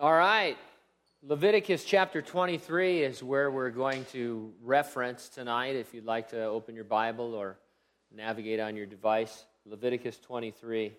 All right. Leviticus chapter 23 is where we're going to reference tonight if you'd like to open your Bible or navigate on your device. Leviticus 23.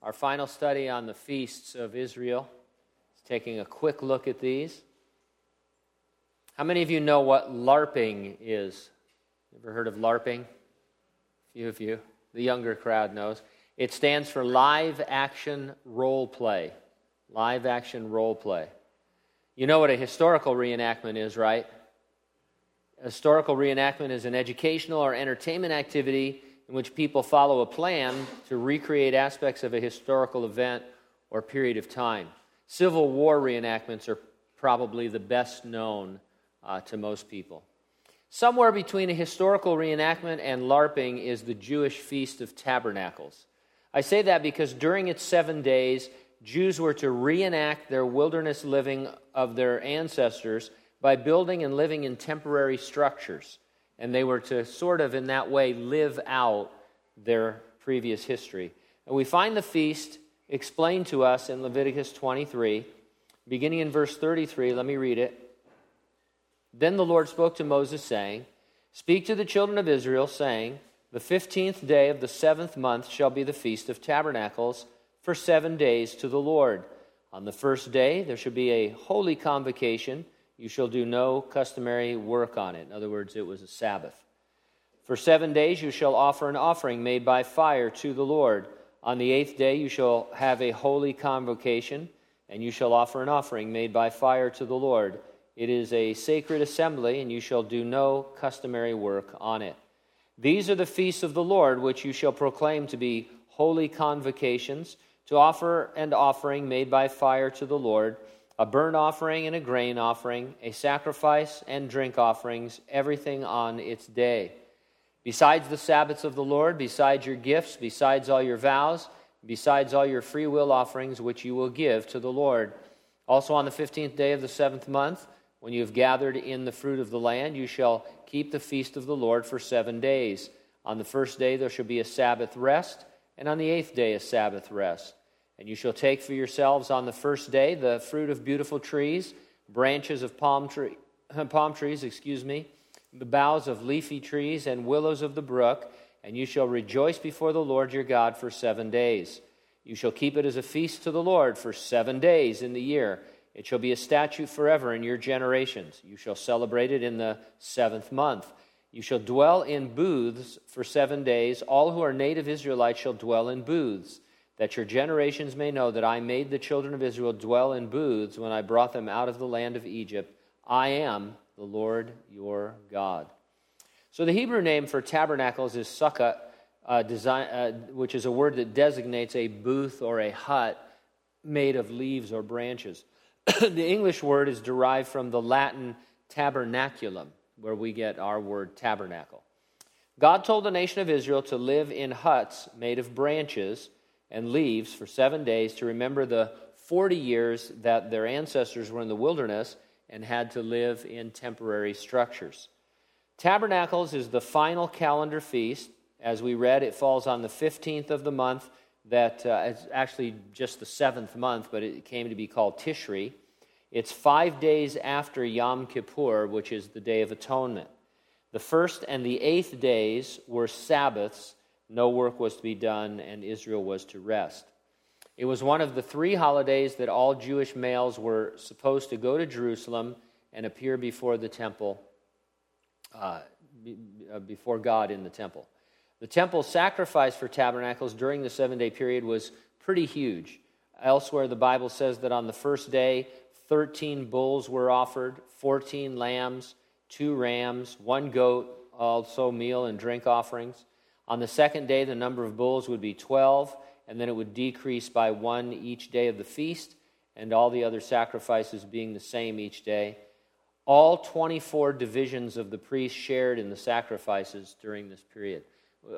Our final study on the feasts of Israel is taking a quick look at these. How many of you know what LARPing is? Ever heard of LARPing? A few of you. The younger crowd knows. It stands for live action role play. Live action role play. You know what a historical reenactment is, right? A historical reenactment is an educational or entertainment activity in which people follow a plan to recreate aspects of a historical event or period of time. Civil War reenactments are probably the best known uh, to most people. Somewhere between a historical reenactment and LARPing is the Jewish Feast of Tabernacles. I say that because during its seven days, Jews were to reenact their wilderness living of their ancestors by building and living in temporary structures. And they were to sort of, in that way, live out their previous history. And we find the feast explained to us in Leviticus 23, beginning in verse 33. Let me read it. Then the Lord spoke to Moses, saying, Speak to the children of Israel, saying, The fifteenth day of the seventh month shall be the feast of tabernacles for seven days to the Lord. On the first day, there shall be a holy convocation. You shall do no customary work on it. In other words, it was a Sabbath. For seven days, you shall offer an offering made by fire to the Lord. On the eighth day, you shall have a holy convocation, and you shall offer an offering made by fire to the Lord. It is a sacred assembly, and you shall do no customary work on it. These are the feasts of the Lord, which you shall proclaim to be holy convocations to offer an offering made by fire to the Lord, a burnt offering and a grain offering, a sacrifice and drink offerings, everything on its day. Besides the Sabbaths of the Lord, besides your gifts, besides all your vows, besides all your free will offerings which you will give to the Lord. Also on the fifteenth day of the seventh month, when you have gathered in the fruit of the land, you shall keep the feast of the Lord for seven days. On the first day there shall be a Sabbath rest, and on the eighth day a Sabbath rest. And you shall take for yourselves on the first day the fruit of beautiful trees, branches of palm, tree, palm trees, excuse me, the boughs of leafy trees, and willows of the brook, and you shall rejoice before the Lord your God for seven days. You shall keep it as a feast to the Lord for seven days in the year. It shall be a statute forever in your generations. You shall celebrate it in the seventh month. You shall dwell in booths for seven days. All who are native Israelites shall dwell in booths that your generations may know that I made the children of Israel dwell in booths when I brought them out of the land of Egypt. I am the Lord your God. So the Hebrew name for tabernacles is sukkah, uh, design, uh, which is a word that designates a booth or a hut made of leaves or branches. the English word is derived from the Latin tabernaculum, where we get our word tabernacle. God told the nation of Israel to live in huts made of branches and leaves for seven days to remember the 40 years that their ancestors were in the wilderness and had to live in temporary structures. Tabernacles is the final calendar feast. As we read, it falls on the 15th of the month, that uh, it's actually just the seventh month, but it came to be called Tishri. It's five days after Yom Kippur, which is the Day of Atonement. The first and the eighth days were Sabbaths no work was to be done, and Israel was to rest. It was one of the three holidays that all Jewish males were supposed to go to Jerusalem and appear before the temple, uh, uh before God in the temple. The temple sacrifice for tabernacles during the seven day period was pretty huge. Elsewhere, the Bible says that on the first day, 13 bulls were offered, 14 lambs, two rams, one goat, also meal and drink offerings. On the second day, the number of bulls would be 12, and then it would decrease by one each day of the feast, and all the other sacrifices being the same each day. All 24 divisions of the priests shared in the sacrifices during this period.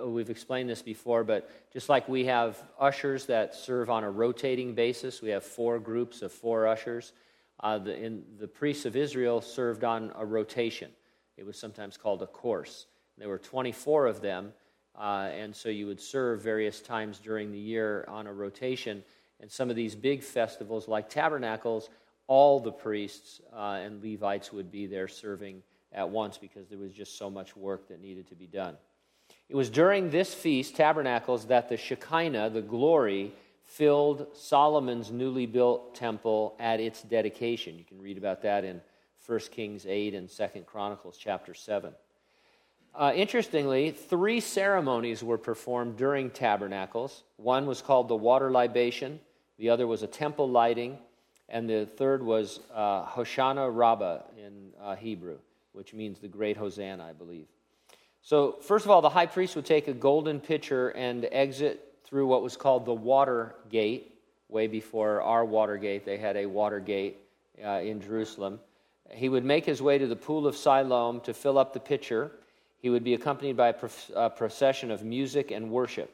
We've explained this before, but just like we have ushers that serve on a rotating basis, we have four groups of four ushers. Uh, the, in, the priests of Israel served on a rotation. It was sometimes called a course. There were 24 of them, uh, and so you would serve various times during the year on a rotation. And some of these big festivals, like tabernacles, all the priests uh, and Levites would be there serving at once because there was just so much work that needed to be done. It was during this feast, Tabernacles, that the Shekinah, the glory, filled Solomon's newly built temple at its dedication. You can read about that in 1 Kings 8 and 2 Chronicles chapter 7. Uh, interestingly, three ceremonies were performed during tabernacles. One was called the water libation, the other was a temple lighting, and the third was uh, Hoshana Rabbah in uh, Hebrew, which means the great Hosanna, I believe. So, first of all, the high priest would take a golden pitcher and exit through what was called the water gate. Way before our water gate, they had a water gate uh, in Jerusalem. He would make his way to the pool of Siloam to fill up the pitcher. He would be accompanied by a procession of music and worship.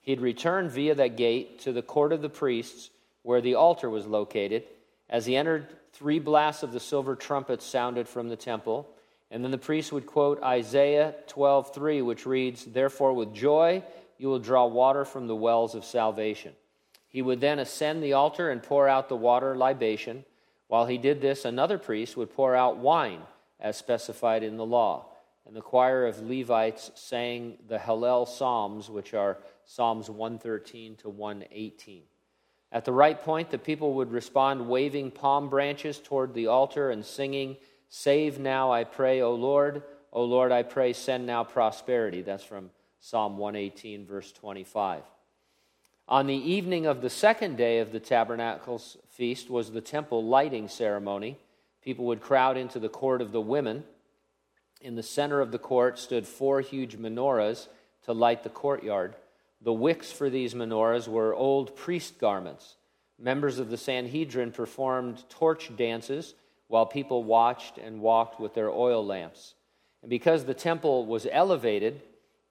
He'd return via that gate to the court of the priests, where the altar was located. As he entered, three blasts of the silver trumpets sounded from the temple. And then the priest would quote Isaiah 12:3, which reads, "Therefore with joy you will draw water from the wells of salvation." He would then ascend the altar and pour out the water libation. While he did this, another priest would pour out wine as specified in the law. And the choir of Levites sang the Hallel Psalms, which are Psalms 113 to 118. At the right point, the people would respond waving palm branches toward the altar and singing, Save now, I pray, O Lord. O Lord, I pray, send now prosperity. That's from Psalm 118, verse 25. On the evening of the second day of the Tabernacles feast was the temple lighting ceremony. People would crowd into the court of the women. In the center of the court stood four huge menorahs to light the courtyard. The wicks for these menorahs were old priest garments. Members of the Sanhedrin performed torch dances while people watched and walked with their oil lamps. And because the temple was elevated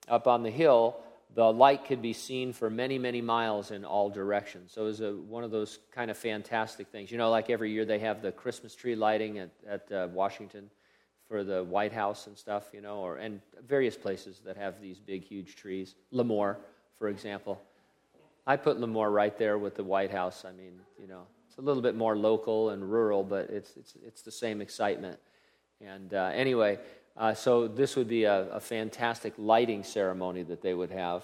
up on the hill, the light could be seen for many, many miles in all directions. So it was a, one of those kind of fantastic things. You know, like every year they have the Christmas tree lighting at, at uh, Washington for the White House and stuff, you know, or, and various places that have these big, huge trees. Lemoore, for example. I put Lemoore right there with the White House. I mean, you know, it's a little bit more local and rural, but it's, it's, it's the same excitement. And uh, anyway, uh, so this would be a, a, fantastic lighting ceremony that they would have.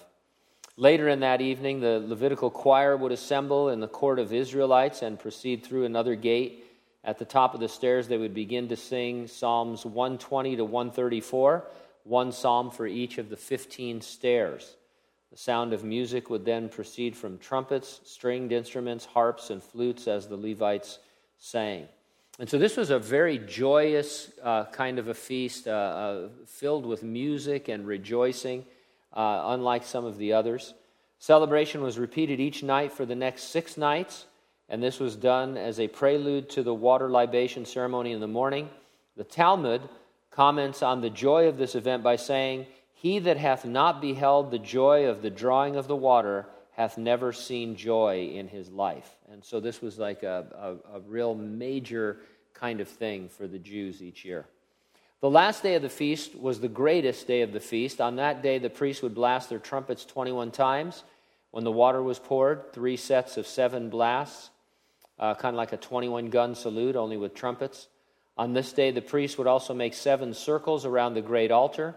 Later in that evening, the Levitical choir would assemble in the court of Israelites and proceed through another gate. At the top of the stairs, they would begin to sing Psalms 120 to 134, one psalm for each of the 15 stairs. The sound of music would then proceed from trumpets, stringed instruments, harps, and flutes as the Levites sang. And so this was a very joyous uh, kind of a feast, uh, uh, filled with music and rejoicing, uh, unlike some of the others. Celebration was repeated each night for the next six nights, and this was done as a prelude to the water libation ceremony in the morning. The Talmud comments on the joy of this event by saying, he that hath not beheld the joy of the drawing of the water hath never seen joy in his life. And so this was like a, a, a real major kind of thing for the Jews each year. The last day of the feast was the greatest day of the feast. On that day, the priests would blast their trumpets 21 times. When the water was poured, three sets of seven blasts, uh, kind of like a 21 gun salute, only with trumpets. On this day, the priests would also make seven circles around the great altar.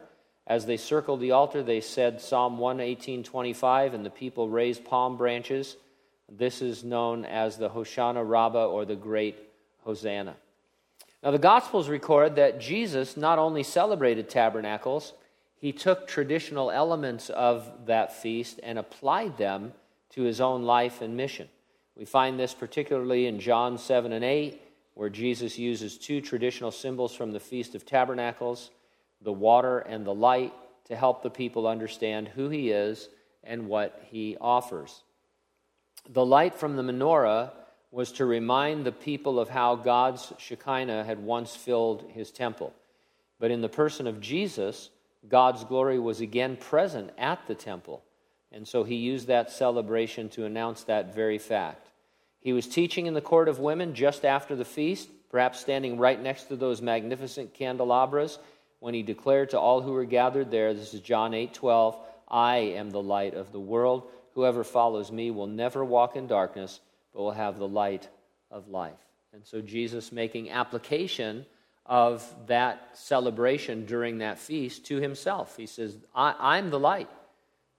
As they circled the altar, they said Psalm 118:25, and the people raised palm branches. This is known as the Hoshana Rabbah or the Great Hosanna. Now, the Gospels record that Jesus not only celebrated tabernacles, he took traditional elements of that feast and applied them to his own life and mission. We find this particularly in John 7 and 8, where Jesus uses two traditional symbols from the Feast of Tabernacles the water and the light to help the people understand who he is and what he offers. The light from the menorah was to remind the people of how God's Shekinah had once filled his temple. But in the person of Jesus, God's glory was again present at the temple. And so he used that celebration to announce that very fact. He was teaching in the court of women just after the feast, perhaps standing right next to those magnificent candelabras when he declared to all who were gathered there, this is John 8 12, I am the light of the world. Whoever follows me will never walk in darkness, but will have the light of life. And so Jesus making application of that celebration during that feast to himself. He says, I, am the light.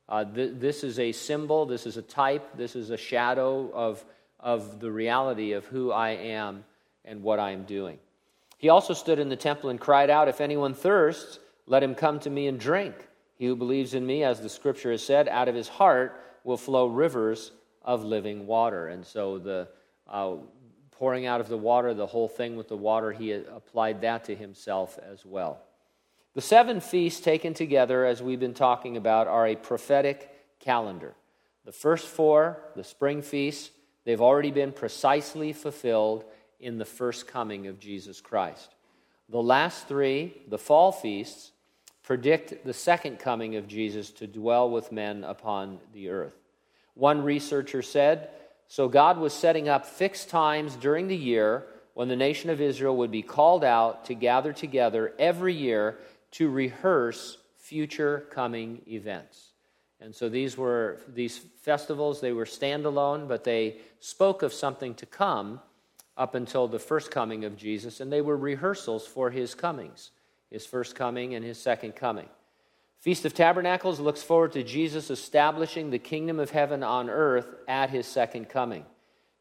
Uh, th- this is a symbol, this is a type, this is a shadow of, of the reality of who I am and what I am doing. He also stood in the temple and cried out, If anyone thirsts, let him come to me and drink. He who believes in me, as the scripture has said, out of his heart will flow rivers of living water. And so the uh, pouring out of the water, the whole thing with the water, he applied that to himself as well. The seven feasts taken together, as we've been talking about, are a prophetic calendar. The first four, the spring feasts, they've already been precisely fulfilled in the first coming of Jesus Christ. The last three, the fall feasts, predict the second coming of Jesus to dwell with men upon the earth. One researcher said, So God was setting up fixed times during the year when the nation of Israel would be called out to gather together every year to rehearse future coming events. And so these were these festivals, they were standalone, but they spoke of something to come up until the first coming of Jesus, and they were rehearsals for his comings, his first coming and his second coming. Feast of Tabernacles looks forward to Jesus establishing the kingdom of heaven on earth at his second coming.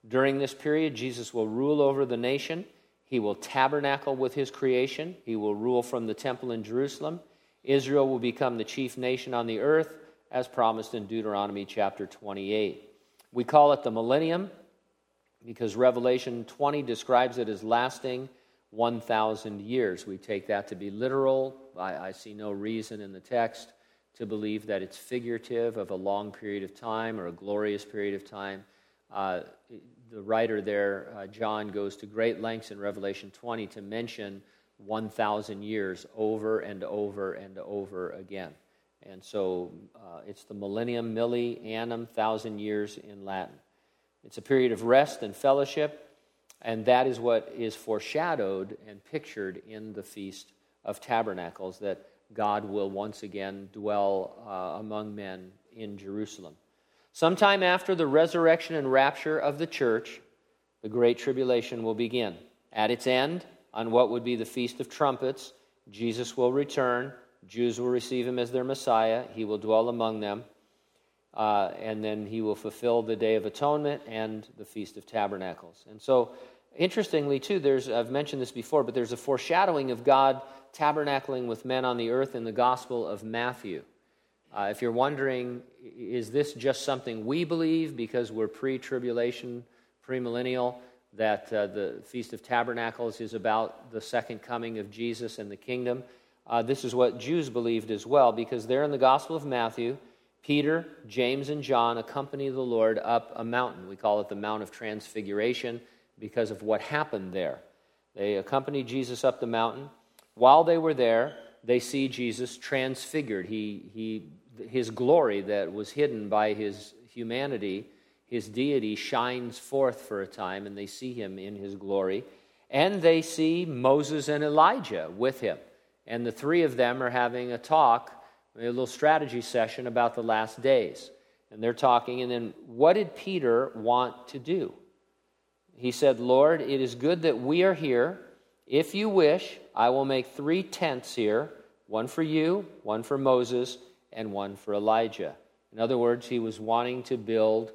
During this period, Jesus will rule over the nation. He will tabernacle with his creation. He will rule from the temple in Jerusalem. Israel will become the chief nation on the earth, as promised in Deuteronomy chapter 28. We call it the millennium because Revelation 20 describes it as lasting 1,000 years. We take that to be literal. I, I, see no reason in the text to believe that it's figurative of a long period of time or a glorious period of time. Uh, the writer there, uh, John, goes to great lengths in Revelation 20 to mention 1,000 years over and over and over again. And so uh, it's the millennium, milli, annum, thousand years in Latin. It's a period of rest and fellowship, and that is what is foreshadowed and pictured in the Feast of Tabernacles that God will once again dwell uh, among men in Jerusalem. Sometime after the resurrection and rapture of the church, the Great Tribulation will begin. At its end, on what would be the Feast of Trumpets, Jesus will return. Jews will receive him as their Messiah. He will dwell among them uh, and then he will fulfill the Day of Atonement and the Feast of Tabernacles. And so, interestingly, too, there's, I've mentioned this before, but there's a foreshadowing of God tabernacling with men on the earth in the Gospel of Matthew. Uh, if you're wondering, is this just something we believe because we're pre tribulation, premillennial, that uh, the Feast of Tabernacles is about the second coming of Jesus and the kingdom? Uh, this is what Jews believed as well, because there in the Gospel of Matthew, Peter, James, and John accompany the Lord up a mountain. We call it the Mount of Transfiguration because of what happened there. They accompany Jesus up the mountain. While they were there, they see Jesus transfigured. He, he, his glory that was hidden by his humanity, his deity, shines forth for a time, and they see him in his glory. And they see Moses and Elijah with him. And the three of them are having a talk a little strategy session about the last days. And they're talking, and then what did Peter want to do? He said, Lord, it is good that we are here. If you wish, I will make three tents here one for you, one for Moses, and one for Elijah. In other words, he was wanting to build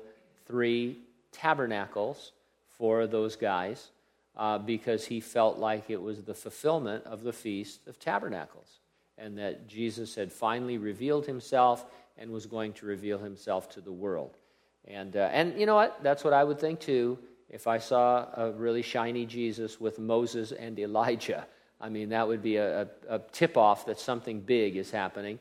three tabernacles for those guys uh, because he felt like it was the fulfillment of the Feast of Tabernacles and that Jesus had finally revealed himself and was going to reveal himself to the world. And, uh, and you know what? That's what I would think too if I saw a really shiny Jesus with Moses and Elijah. I mean, that would be a, a, tip off that something big is happening.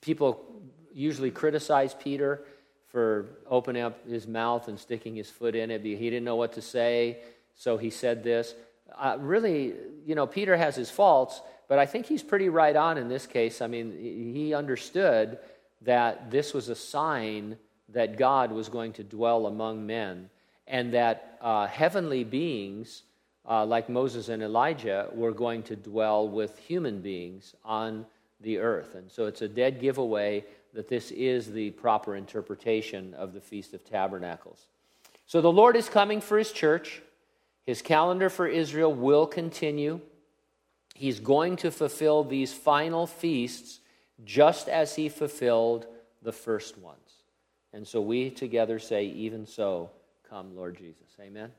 People usually criticize Peter for opening up his mouth and sticking his foot in it. He didn't know what to say, so he said this. Uh, really, you know, Peter has his faults, but I think he's pretty right on in this case. I mean, he understood that this was a sign that God was going to dwell among men and that uh, heavenly beings uh, like Moses and Elijah were going to dwell with human beings on the earth. And so it's a dead giveaway that this is the proper interpretation of the Feast of Tabernacles. So the Lord is coming for his church. His calendar for Israel will continue. He's going to fulfill these final feasts just as he fulfilled the first ones. And so we together say, Even so, come, Lord Jesus. Amen.